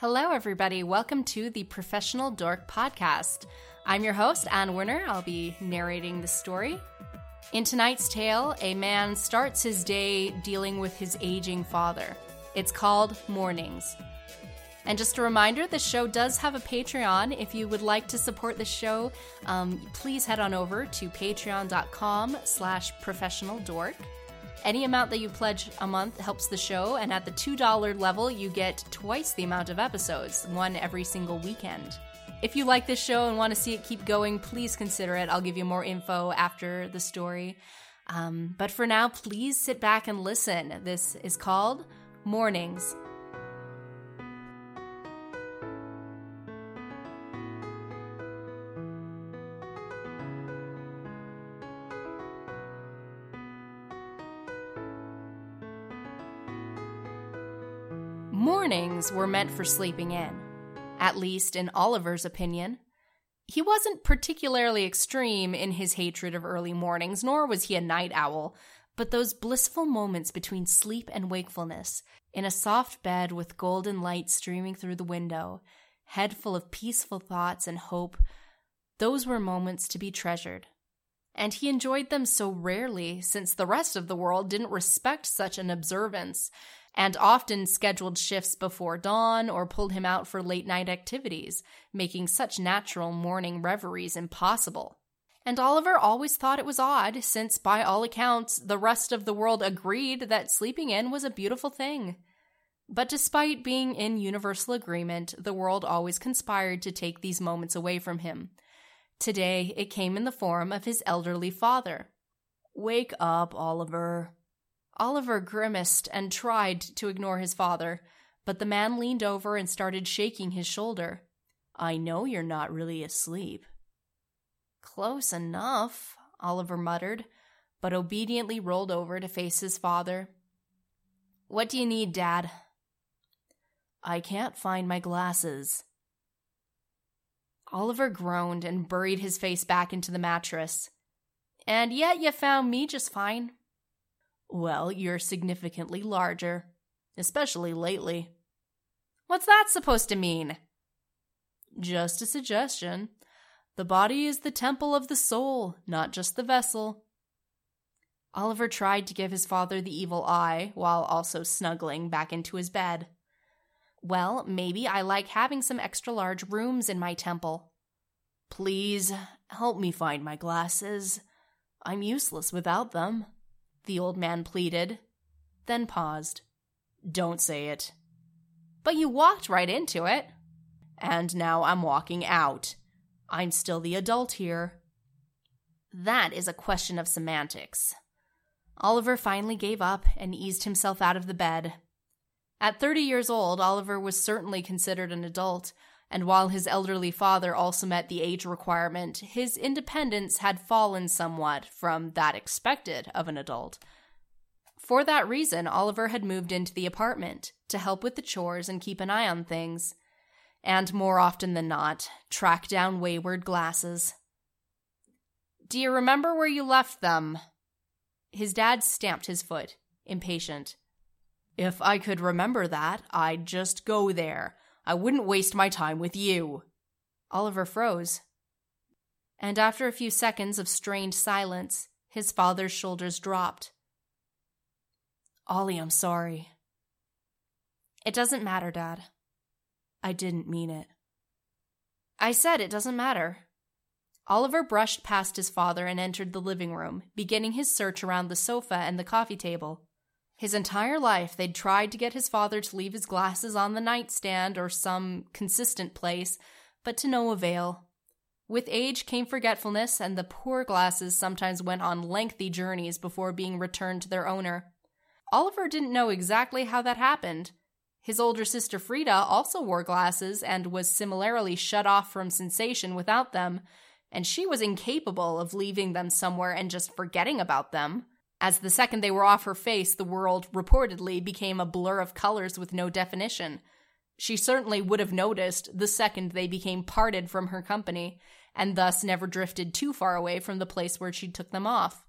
Hello, everybody. Welcome to the Professional Dork Podcast. I'm your host, Anne Werner. I'll be narrating the story. In tonight's tale, a man starts his day dealing with his aging father. It's called Mornings. And just a reminder, the show does have a Patreon. If you would like to support the show, um, please head on over to patreon.com slash professional dork. Any amount that you pledge a month helps the show, and at the $2 level, you get twice the amount of episodes, one every single weekend. If you like this show and want to see it keep going, please consider it. I'll give you more info after the story. Um, but for now, please sit back and listen. This is called Mornings. Were meant for sleeping in, at least in Oliver's opinion. He wasn't particularly extreme in his hatred of early mornings, nor was he a night owl, but those blissful moments between sleep and wakefulness, in a soft bed with golden light streaming through the window, head full of peaceful thoughts and hope, those were moments to be treasured. And he enjoyed them so rarely since the rest of the world didn't respect such an observance and often scheduled shifts before dawn or pulled him out for late night activities, making such natural morning reveries impossible. And Oliver always thought it was odd, since by all accounts, the rest of the world agreed that sleeping in was a beautiful thing. But despite being in universal agreement, the world always conspired to take these moments away from him. Today, it came in the form of his elderly father. Wake up, Oliver, Oliver grimaced and tried to ignore his father, but the man leaned over and started shaking his shoulder. I know you're not really asleep. Close enough, Oliver muttered, but obediently rolled over to face his father. What do you need, Dad? I can't find my glasses. Oliver groaned and buried his face back into the mattress. And yet you found me just fine. Well, you're significantly larger, especially lately. What's that supposed to mean? Just a suggestion. The body is the temple of the soul, not just the vessel. Oliver tried to give his father the evil eye while also snuggling back into his bed. Well, maybe I like having some extra large rooms in my temple. Please help me find my glasses. I'm useless without them the old man pleaded, then paused. Don't say it. But you walked right into it. And now I'm walking out. I'm still the adult here. That is a question of semantics. Oliver finally gave up and eased himself out of the bed. At 30 years old, Oliver was certainly considered an adult, and while his elderly father also met the age requirement, his independence had fallen somewhat from that expected of an adult. For that reason, Oliver had moved into the apartment to help with the chores and keep an eye on things, and more often than not, track down wayward glasses. Do you remember where you left them? His dad stamped his foot, impatient. If I could remember that, I'd just go there. I wouldn't waste my time with you. Oliver froze. And after a few seconds of strained silence, his father's shoulders dropped. Ollie, I'm sorry. It doesn't matter, Dad. I didn't mean it. I said it doesn't matter. Oliver brushed past his father and entered the living room, beginning his search around the sofa and the coffee table. His entire life, they'd tried to get his father to leave his glasses on the nightstand or some consistent place, but to no avail. With age came forgetfulness, and the poor glasses sometimes went on lengthy journeys before being returned to their owner. Oliver didn't know exactly how that happened. His older sister Frida also wore glasses and was similarly shut off from sensation without them, and she was incapable of leaving them somewhere and just forgetting about them as the second they were off her face, the world reportedly became a blur of colors with no definition. She certainly would have noticed the second they became parted from her company, and thus never drifted too far away from the place where she took them off.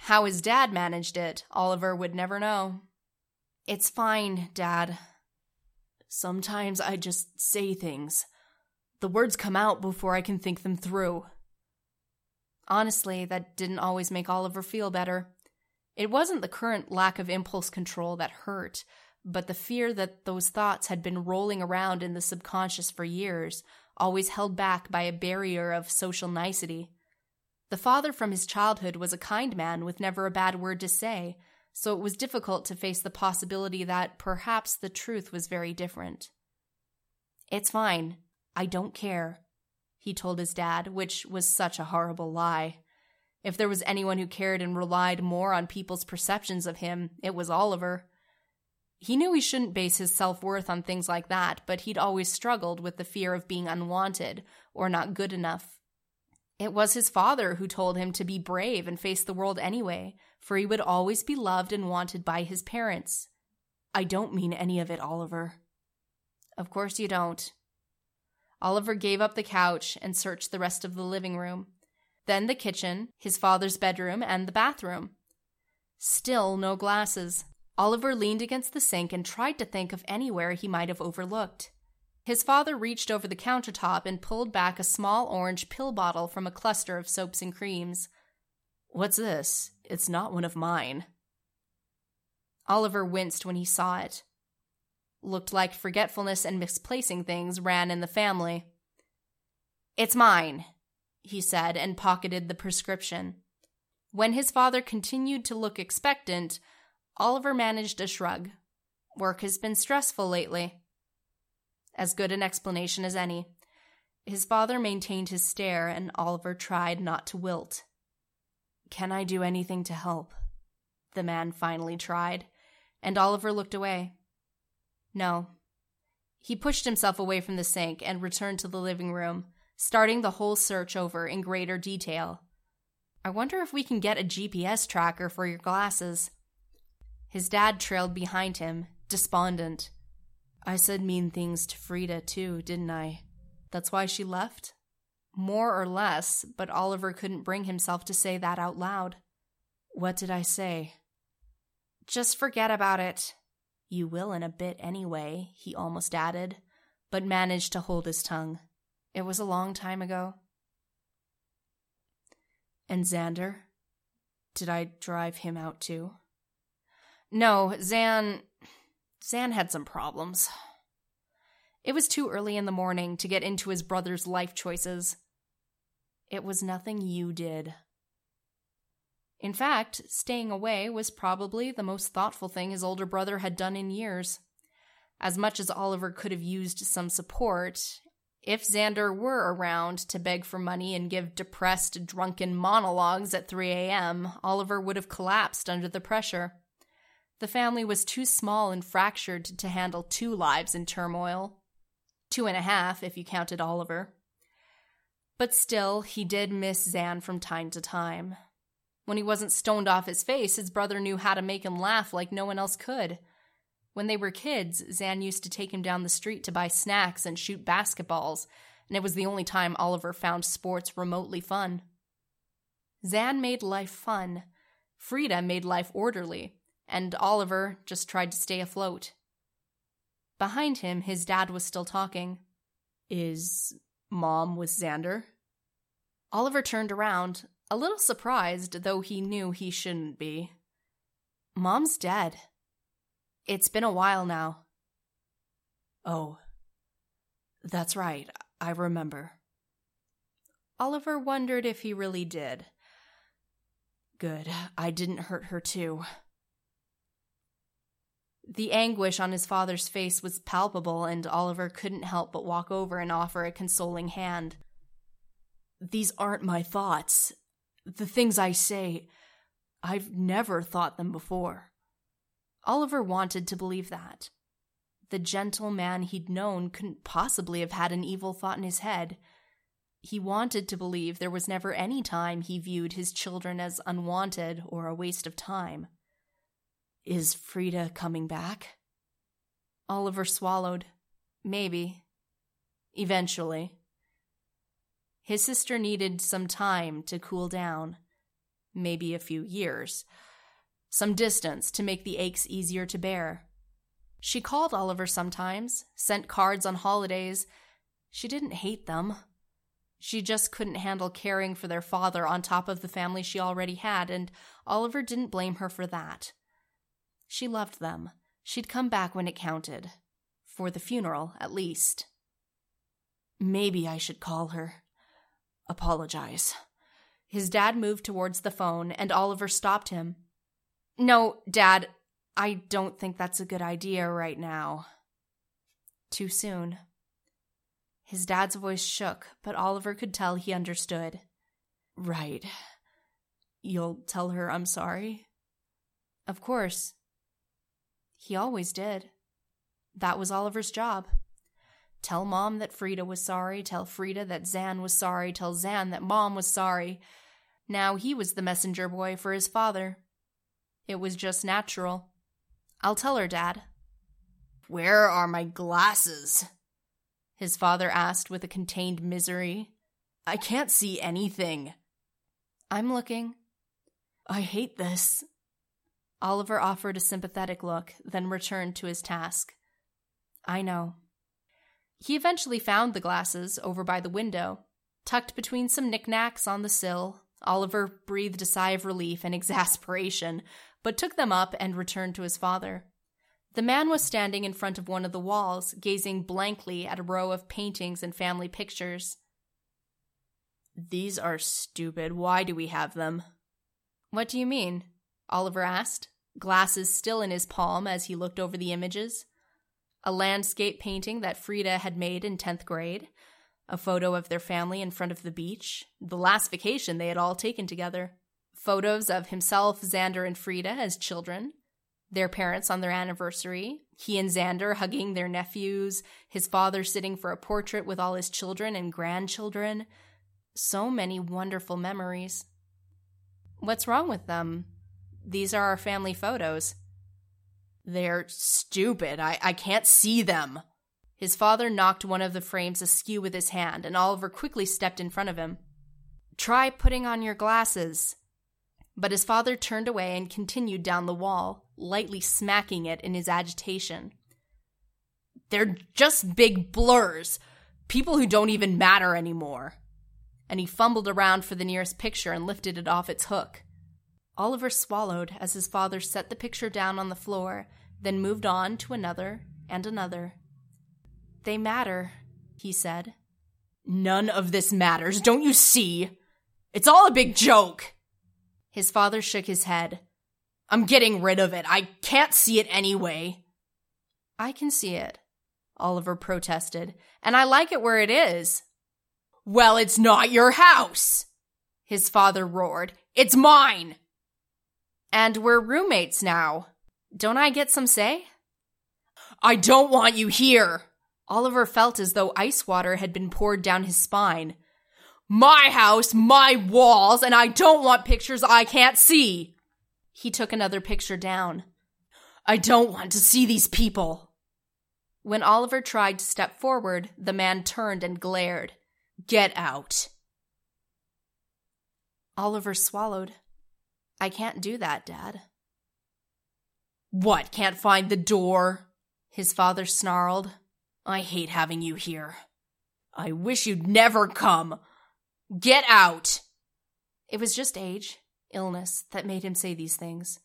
How his dad managed it, Oliver would never know. It's fine, Dad. Sometimes I just say things. The words come out before I can think them through. Honestly, that didn't always make Oliver feel better. It wasn't the current lack of impulse control that hurt, but the fear that those thoughts had been rolling around in the subconscious for years, always held back by a barrier of social nicety. The father from his childhood was a kind man with never a bad word to say, so it was difficult to face the possibility that perhaps the truth was very different. It's fine. I don't care, he told his dad, which was such a horrible lie. If there was anyone who cared and relied more on people's perceptions of him, it was Oliver. He knew he shouldn't base his self worth on things like that, but he'd always struggled with the fear of being unwanted or not good enough. It was his father who told him to be brave and face the world anyway, for he would always be loved and wanted by his parents. I don't mean any of it, Oliver. Of course you don't. Oliver gave up the couch and searched the rest of the living room, then the kitchen, his father's bedroom, and the bathroom. Still no glasses. Oliver leaned against the sink and tried to think of anywhere he might have overlooked. His father reached over the countertop and pulled back a small orange pill bottle from a cluster of soaps and creams. What's this? It's not one of mine. Oliver winced when he saw it. Looked like forgetfulness and misplacing things ran in the family. It's mine, he said, and pocketed the prescription. When his father continued to look expectant, Oliver managed a shrug. Work has been stressful lately. As good an explanation as any. His father maintained his stare, and Oliver tried not to wilt. Can I do anything to help? The man finally tried, and Oliver looked away. No. He pushed himself away from the sink and returned to the living room, starting the whole search over in greater detail. I wonder if we can get a GPS tracker for your glasses. His dad trailed behind him, despondent. I said mean things to Frida, too, didn't I? That's why she left? More or less, but Oliver couldn't bring himself to say that out loud. What did I say? Just forget about it. You will in a bit anyway, he almost added, but managed to hold his tongue. It was a long time ago. And Xander? Did I drive him out too? No, Zan. Zan had some problems. It was too early in the morning to get into his brother's life choices. It was nothing you did. In fact, staying away was probably the most thoughtful thing his older brother had done in years. As much as Oliver could have used some support, if Xander were around to beg for money and give depressed, drunken monologues at 3 a.m., Oliver would have collapsed under the pressure. The family was too small and fractured to handle two lives in turmoil. Two and a half, if you counted Oliver. But still, he did miss Zan from time to time. When he wasn't stoned off his face, his brother knew how to make him laugh like no one else could. When they were kids, Zan used to take him down the street to buy snacks and shoot basketballs, and it was the only time Oliver found sports remotely fun. Zan made life fun. Frida made life orderly, and Oliver just tried to stay afloat. Behind him, his dad was still talking. Is mom with Xander? Oliver turned around, a little surprised, though he knew he shouldn't be. Mom's dead. It's been a while now. Oh, that's right. I remember. Oliver wondered if he really did. Good. I didn't hurt her, too. The anguish on his father's face was palpable, and Oliver couldn't help but walk over and offer a consoling hand. These aren't my thoughts. The things I say, I've never thought them before. Oliver wanted to believe that. The gentle man he'd known couldn't possibly have had an evil thought in his head. He wanted to believe there was never any time he viewed his children as unwanted or a waste of time. Is Frida coming back? Oliver swallowed. Maybe. Eventually. His sister needed some time to cool down. Maybe a few years. Some distance to make the aches easier to bear. She called Oliver sometimes, sent cards on holidays. She didn't hate them. She just couldn't handle caring for their father on top of the family she already had, and Oliver didn't blame her for that. She loved them. She'd come back when it counted. For the funeral, at least. Maybe I should call her. Apologize. His dad moved towards the phone, and Oliver stopped him. No, Dad, I don't think that's a good idea right now. Too soon. His dad's voice shook, but Oliver could tell he understood. Right. You'll tell her I'm sorry? Of course. He always did. That was Oliver's job. Tell Mom that Frida was sorry, tell Frida that Zan was sorry, tell Zan that Mom was sorry. Now he was the messenger boy for his father. It was just natural. I'll tell her, Dad. Where are my glasses? His father asked with a contained misery. I can't see anything. I'm looking. I hate this. Oliver offered a sympathetic look, then returned to his task. I know. He eventually found the glasses over by the window. Tucked between some knickknacks on the sill, Oliver breathed a sigh of relief and exasperation but took them up and returned to his father. The man was standing in front of one of the walls, gazing blankly at a row of paintings and family pictures. These are stupid. Why do we have them? What do you mean? Oliver asked, glasses still in his palm as he looked over the images. A landscape painting that Frida had made in 10th grade, a photo of their family in front of the beach, the last vacation they had all taken together photos of himself, Xander, and Frida as children, their parents on their anniversary, he and Xander hugging their nephews, his father sitting for a portrait with all his children and grandchildren. So many wonderful memories. What's wrong with them? These are our family photos. They're stupid. I, I can't see them. His father knocked one of the frames askew with his hand, and Oliver quickly stepped in front of him. Try putting on your glasses, but his father turned away and continued down the wall, lightly smacking it in his agitation. They're just big blurs, people who don't even matter anymore. And he fumbled around for the nearest picture and lifted it off its hook. Oliver swallowed as his father set the picture down on the floor, then moved on to another and another. They matter, he said. None of this matters, don't you see? It's all a big joke. His father shook his head. I'm getting rid of it. I can't see it anyway. I can see it, Oliver protested, and I like it where it is. Well, it's not your house, his father roared. It's mine. And we're roommates now. Don't I get some say? I don't want you here. Oliver felt as though ice water had been poured down his spine my house, my walls, and I don't want pictures I can't see. He took another picture down. I don't want to see these people. When Oliver tried to step forward, the man turned and glared. Get out. Oliver swallowed. I can't do that, Dad. What, can't find the door? His father snarled. I hate having you here. I wish you'd never come. Get out! It was just age, illness, that made him say these things.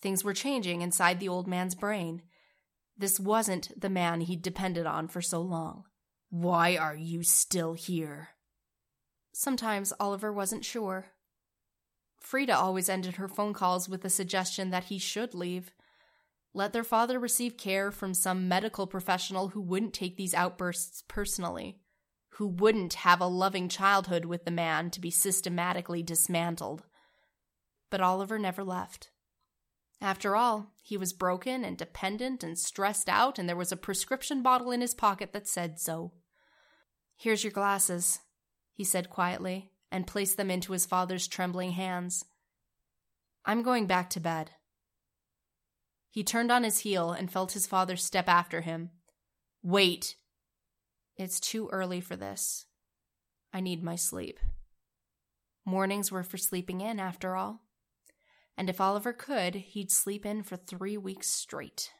Things were changing inside the old man's brain. This wasn't the man he'd depended on for so long. Why are you still here? Sometimes Oliver wasn't sure. Frida always ended her phone calls with the suggestion that he should leave. Let their father receive care from some medical professional who wouldn't take these outbursts personally who wouldn't have a loving childhood with the man to be systematically dismantled. But Oliver never left. After all, he was broken and dependent and stressed out, and there was a prescription bottle in his pocket that said so. Here's your glasses, he said quietly, and placed them into his father's trembling hands. I'm going back to bed. He turned on his heel and felt his father step after him. Wait, it's too early for this. I need my sleep. Mornings were for sleeping in, after all. And if Oliver could, he'd sleep in for three weeks straight.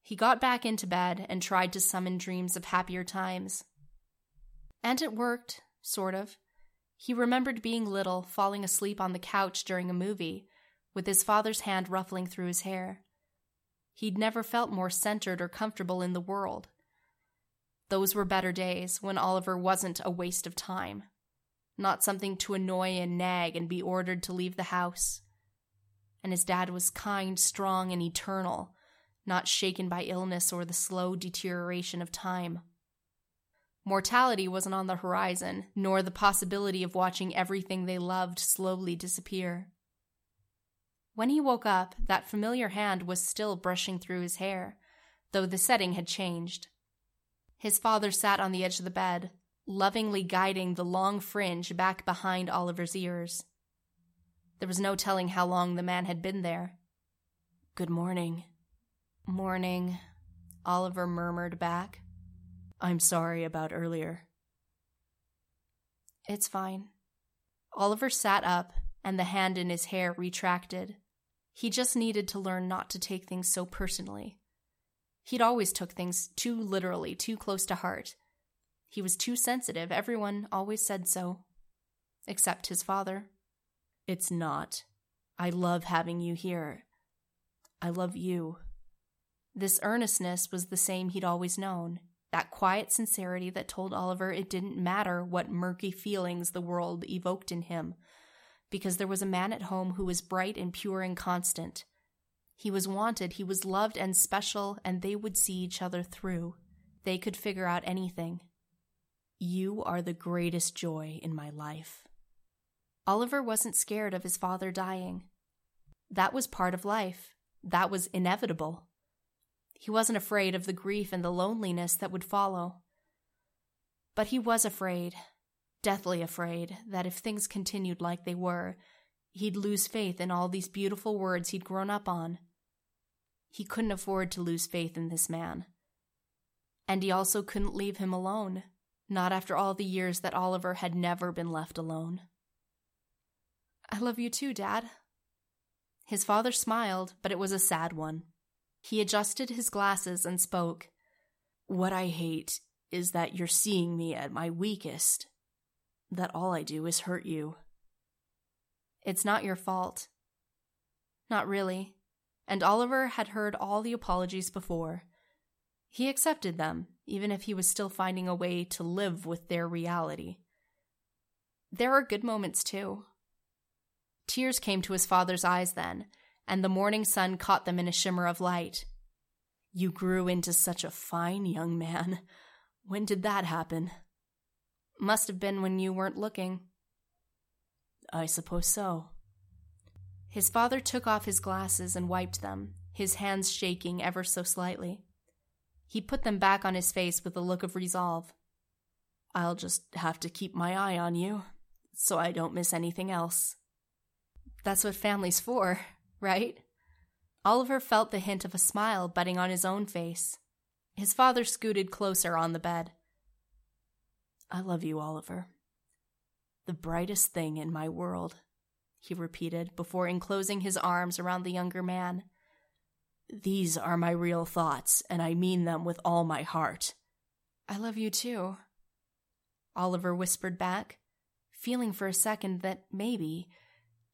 He got back into bed and tried to summon dreams of happier times. And it worked, sort of. He remembered being little, falling asleep on the couch during a movie, with his father's hand ruffling through his hair. He'd never felt more centered or comfortable in the world. Those were better days when Oliver wasn't a waste of time, not something to annoy and nag and be ordered to leave the house. And his dad was kind, strong, and eternal, not shaken by illness or the slow deterioration of time. Mortality wasn't on the horizon, nor the possibility of watching everything they loved slowly disappear. When he woke up, that familiar hand was still brushing through his hair, though the setting had changed. His father sat on the edge of the bed, lovingly guiding the long fringe back behind Oliver's ears. There was no telling how long the man had been there. Good morning, Morning, Oliver murmured back. I'm sorry about earlier. It's fine. Oliver sat up, and the hand in his hair retracted. He just needed to learn not to take things so personally. He'd always took things too literally, too close to heart. He was too sensitive, everyone always said so. Except his father. It's not. I love having you here. I love you. This earnestness was the same he'd always known, that quiet sincerity that told Oliver it didn't matter what murky feelings the world evoked in him, because there was a man at home who was bright and pure and constant. He was wanted, he was loved and special, and they would see each other through. They could figure out anything. You are the greatest joy in my life. Oliver wasn't scared of his father dying. That was part of life. That was inevitable. He wasn't afraid of the grief and the loneliness that would follow. But he was afraid, deathly afraid, that if things continued like they were, he'd lose faith in all these beautiful words he'd grown up on. He couldn't afford to lose faith in this man. And he also couldn't leave him alone, not after all the years that Oliver had never been left alone. I love you too, Dad. His father smiled, but it was a sad one. He adjusted his glasses and spoke. What I hate is that you're seeing me at my weakest. That all I do is hurt you. It's not your fault. Not really. And Oliver had heard all the apologies before. He accepted them, even if he was still finding a way to live with their reality. There are good moments, too. Tears came to his father's eyes then, and the morning sun caught them in a shimmer of light. You grew into such a fine young man. When did that happen? Must have been when you weren't looking. I suppose so. His father took off his glasses and wiped them, his hands shaking ever so slightly. He put them back on his face with a look of resolve. I'll just have to keep my eye on you, so I don't miss anything else. That's what family's for, right? Oliver felt the hint of a smile budding on his own face. His father scooted closer on the bed. I love you, Oliver. The brightest thing in my world, he repeated before enclosing his arms around the younger man. These are my real thoughts, and I mean them with all my heart. I love you too, Oliver whispered back, feeling for a second that maybe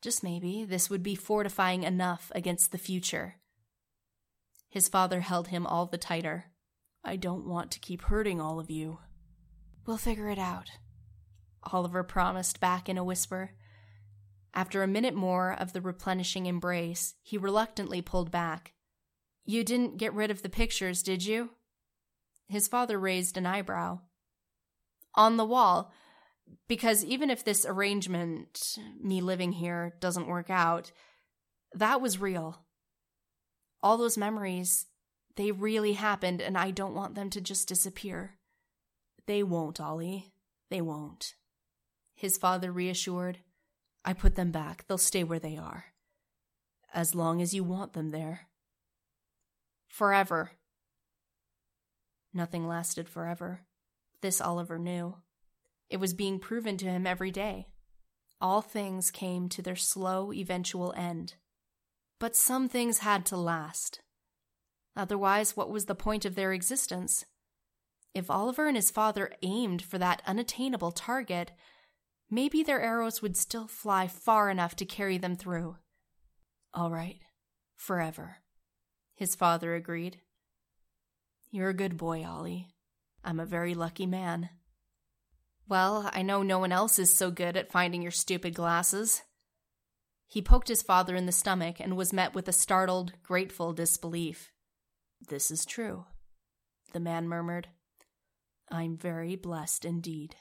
just maybe, this would be fortifying enough against the future. His father held him all the tighter. I don't want to keep hurting all of you. We'll figure it out, Oliver promised back in a whisper. After a minute more of the replenishing embrace, he reluctantly pulled back. You didn't get rid of the pictures, did you? His father raised an eyebrow. On the wall, because even if this arrangement, me living here, doesn't work out, that was real. All those memories, they really happened, and I don't want them to just disappear. They won't, Ollie. They won't. His father reassured. I put them back. They'll stay where they are. As long as you want them there. Forever. Nothing lasted forever. This Oliver knew. It was being proven to him every day. All things came to their slow, eventual end. But some things had to last. Otherwise, what was the point of their existence? If Oliver and his father aimed for that unattainable target, maybe their arrows would still fly far enough to carry them through. All right, forever, his father agreed. You're a good boy, Ollie. I'm a very lucky man. Well, I know no one else is so good at finding your stupid glasses. He poked his father in the stomach and was met with a startled, grateful disbelief. This is true, the man murmured. I'm very blessed indeed.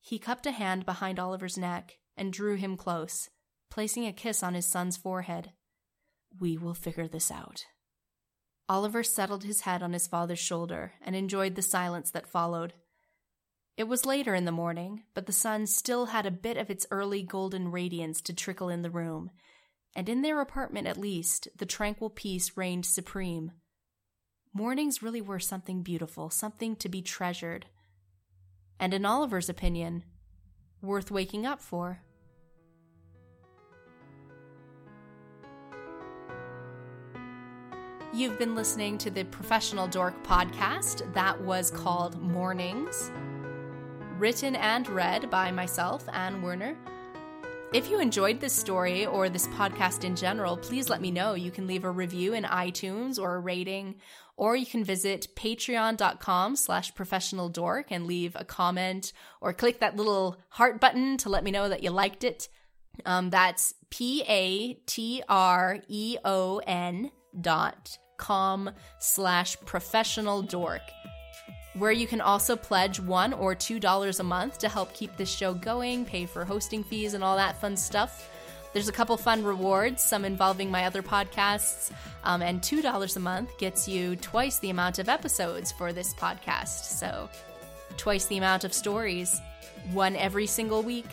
He cupped a hand behind Oliver's neck and drew him close, placing a kiss on his son's forehead. We will figure this out. Oliver settled his head on his father's shoulder and enjoyed the silence that followed. It was later in the morning, but the sun still had a bit of its early golden radiance to trickle in the room, and in their apartment at least, the tranquil peace reigned supreme. Mornings really were something beautiful, something to be treasured. And in Oliver's opinion, worth waking up for. You've been listening to the Professional Dork podcast that was called Mornings, written and read by myself, Anne Werner. If you enjoyed this story or this podcast in general, please let me know. You can leave a review in iTunes or a rating, or you can visit patreon.com slash professional dork and leave a comment or click that little heart button to let me know that you liked it. Um, that's P-A-T-R-E-O-N dot com slash professional dork where you can also pledge one or two dollars a month to help keep this show going, pay for hosting fees, and all that fun stuff. There's a couple fun rewards, some involving my other podcasts, um, and $2 a month gets you twice the amount of episodes for this podcast. So, twice the amount of stories, one every single week.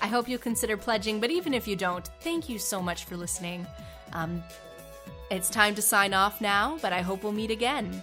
I hope you'll consider pledging, but even if you don't, thank you so much for listening. Um, it's time to sign off now, but I hope we'll meet again.